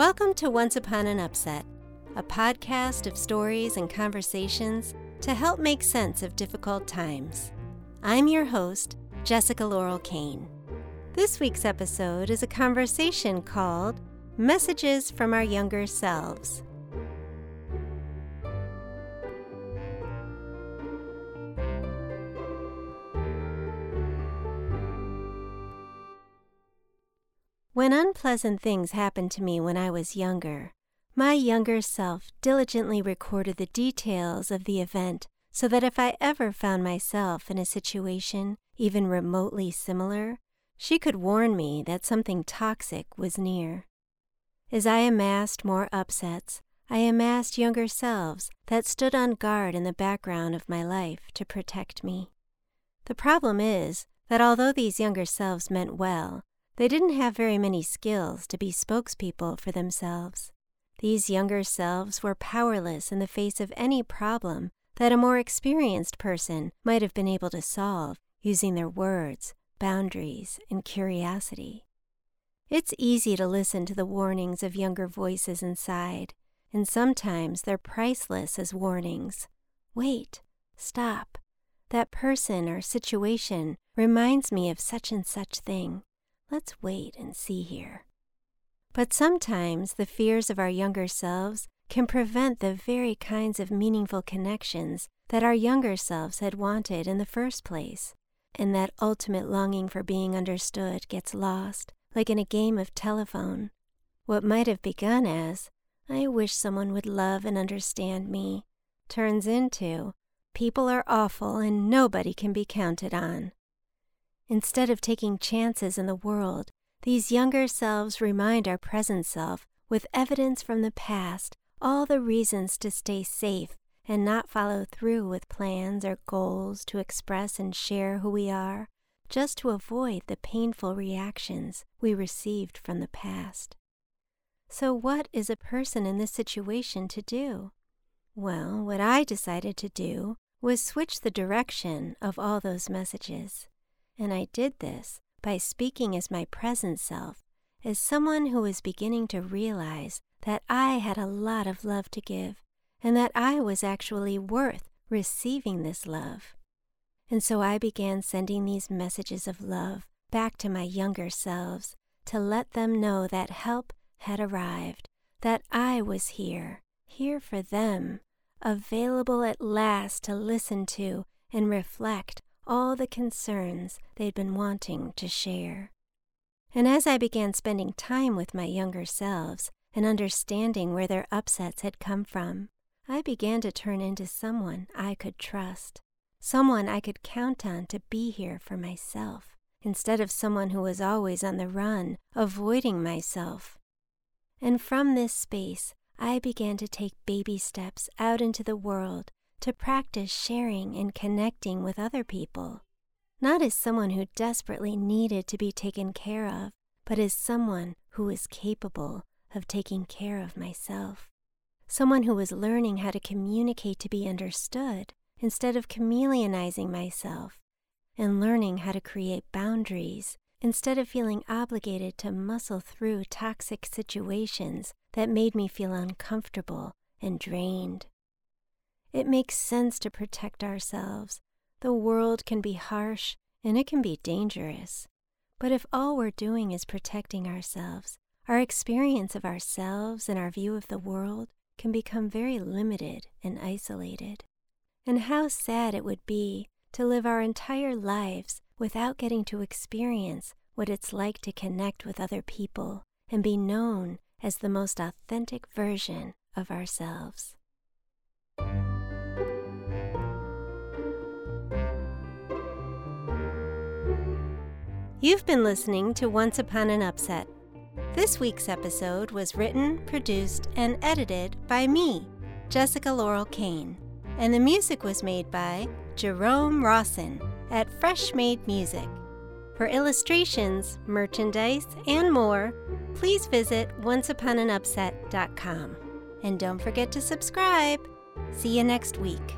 Welcome to Once Upon an Upset, a podcast of stories and conversations to help make sense of difficult times. I'm your host, Jessica Laurel Kane. This week's episode is a conversation called Messages from Our Younger Selves. When unpleasant things happened to me when I was younger, my younger self diligently recorded the details of the event so that if I ever found myself in a situation even remotely similar, she could warn me that something toxic was near. As I amassed more upsets, I amassed younger selves that stood on guard in the background of my life to protect me. The problem is that although these younger selves meant well, they didn't have very many skills to be spokespeople for themselves. These younger selves were powerless in the face of any problem that a more experienced person might have been able to solve using their words, boundaries, and curiosity. It's easy to listen to the warnings of younger voices inside, and sometimes they're priceless as warnings. Wait, stop. That person or situation reminds me of such and such thing. Let's wait and see here. But sometimes the fears of our younger selves can prevent the very kinds of meaningful connections that our younger selves had wanted in the first place, and that ultimate longing for being understood gets lost, like in a game of telephone. What might have begun as, I wish someone would love and understand me, turns into, people are awful and nobody can be counted on. Instead of taking chances in the world, these younger selves remind our present self, with evidence from the past, all the reasons to stay safe and not follow through with plans or goals to express and share who we are, just to avoid the painful reactions we received from the past. So, what is a person in this situation to do? Well, what I decided to do was switch the direction of all those messages. And I did this by speaking as my present self, as someone who was beginning to realize that I had a lot of love to give and that I was actually worth receiving this love. And so I began sending these messages of love back to my younger selves to let them know that help had arrived, that I was here, here for them, available at last to listen to and reflect all the concerns they'd been wanting to share. And as I began spending time with my younger selves and understanding where their upsets had come from, I began to turn into someone I could trust, someone I could count on to be here for myself, instead of someone who was always on the run, avoiding myself. And from this space, I began to take baby steps out into the world to practice sharing and connecting with other people, not as someone who desperately needed to be taken care of, but as someone who was capable of taking care of myself. Someone who was learning how to communicate to be understood instead of chameleonizing myself, and learning how to create boundaries instead of feeling obligated to muscle through toxic situations that made me feel uncomfortable and drained. It makes sense to protect ourselves. The world can be harsh and it can be dangerous. But if all we're doing is protecting ourselves, our experience of ourselves and our view of the world can become very limited and isolated. And how sad it would be to live our entire lives without getting to experience what it's like to connect with other people and be known as the most authentic version of ourselves. You've been listening to Once Upon an Upset. This week's episode was written, produced, and edited by me, Jessica Laurel Kane, and the music was made by Jerome Rossen at Fresh Made Music. For illustrations, merchandise, and more, please visit onceuponanupset.com. And don't forget to subscribe. See you next week.